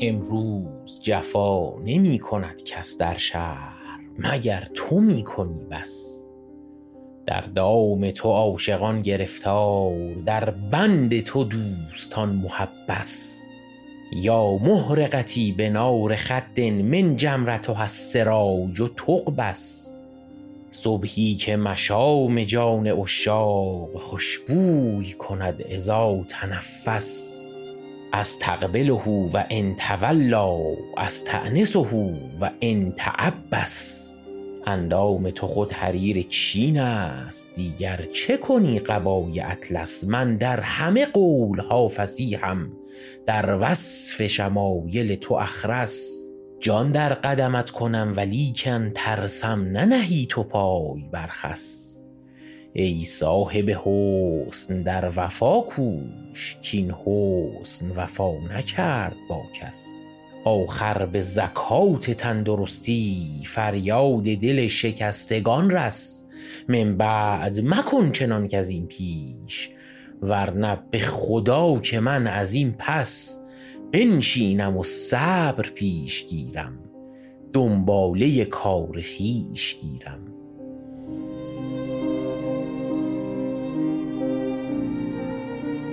امروز جفا نمی کند کس در شهر مگر تو می کنی بس؟ در دام تو عاشقان گرفتار در بند تو دوستان محبس. یا محرقتی به نار خد من جمرت و السراج و تقبس صبحی که مشام جان عشاق خوشبوی کند اذا تنفس. از تقبله و ان تولا از تأنسه و ان تعبس. اندام تو خود حریر چین است دیگر چه کنی قبای اطلس؟ من در همه قول ها فصیحم در وصف شمایل تو اخرس. جان در قدمت کنم ولیکن ترسم ننهی تو پای بر خس ای صاحب حسن در وفا کوش کاین حسن وفا نکرد با کس. آخر به زکات تندرستی فریاد دل شکستگان رس. من بعد مکن چنان کز این پیش ور نه به خدا که من از این پس بنشینم و صبر پیش گیرم. دنباله کار خویش گیرم.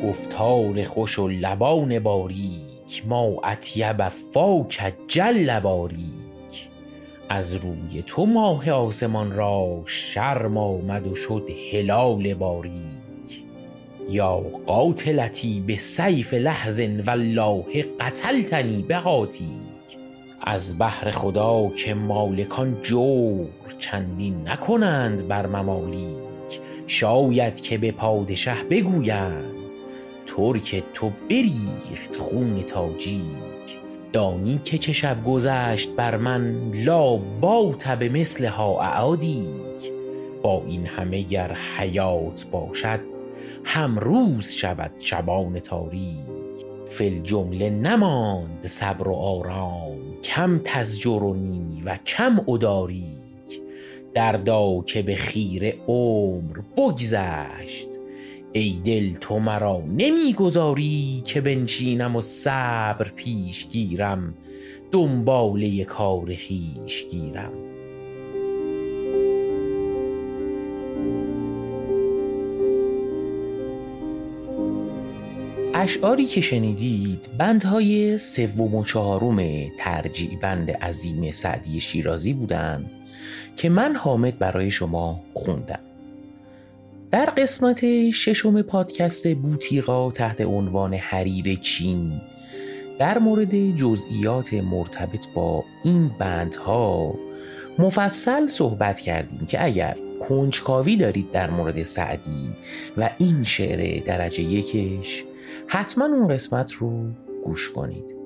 گفتار خوش و لبان باریک ما اطیب فاک جل باریک. از روی تو ماه آسمان را شرم آمد و شد هلال باریک. یا قاتلتی بسیف لحظ والله قتلتنی بهاتیک از بهر خدا که مالکان جور چندین نکنند بر ممالیک. شاید که به پادشه بگویند ترک تو بریخت خون تاجیک. دانی که چه شب گذشت بر من لا بات بمثلها اعادیک با این همه گر حیات باشد هم روز شود شبان تاریک. فی الجمله نماند صبر و آرام کم تزجرنی و کم اداریک. دردا که به خیره عمر بگذشت ای دل تو مرا نمی گذاری که بنشینم و صبر پیش گیرم دنباله کار خویش گیرم. اشعاری که شنیدید بندهای سوم و چهارم ترجیع بند عظیم سعدی شیرازی بودند که من حامد برای شما خوندم. در قسمت ششم پادکست بوتیقا تحت عنوان حریر چین در مورد جزئیات مرتبط با این بندها مفصل صحبت کردیم که اگر کنجکاوی دارید در مورد سعدی و این شعر درجه یکش حتما اون قسمت رو گوش کنید.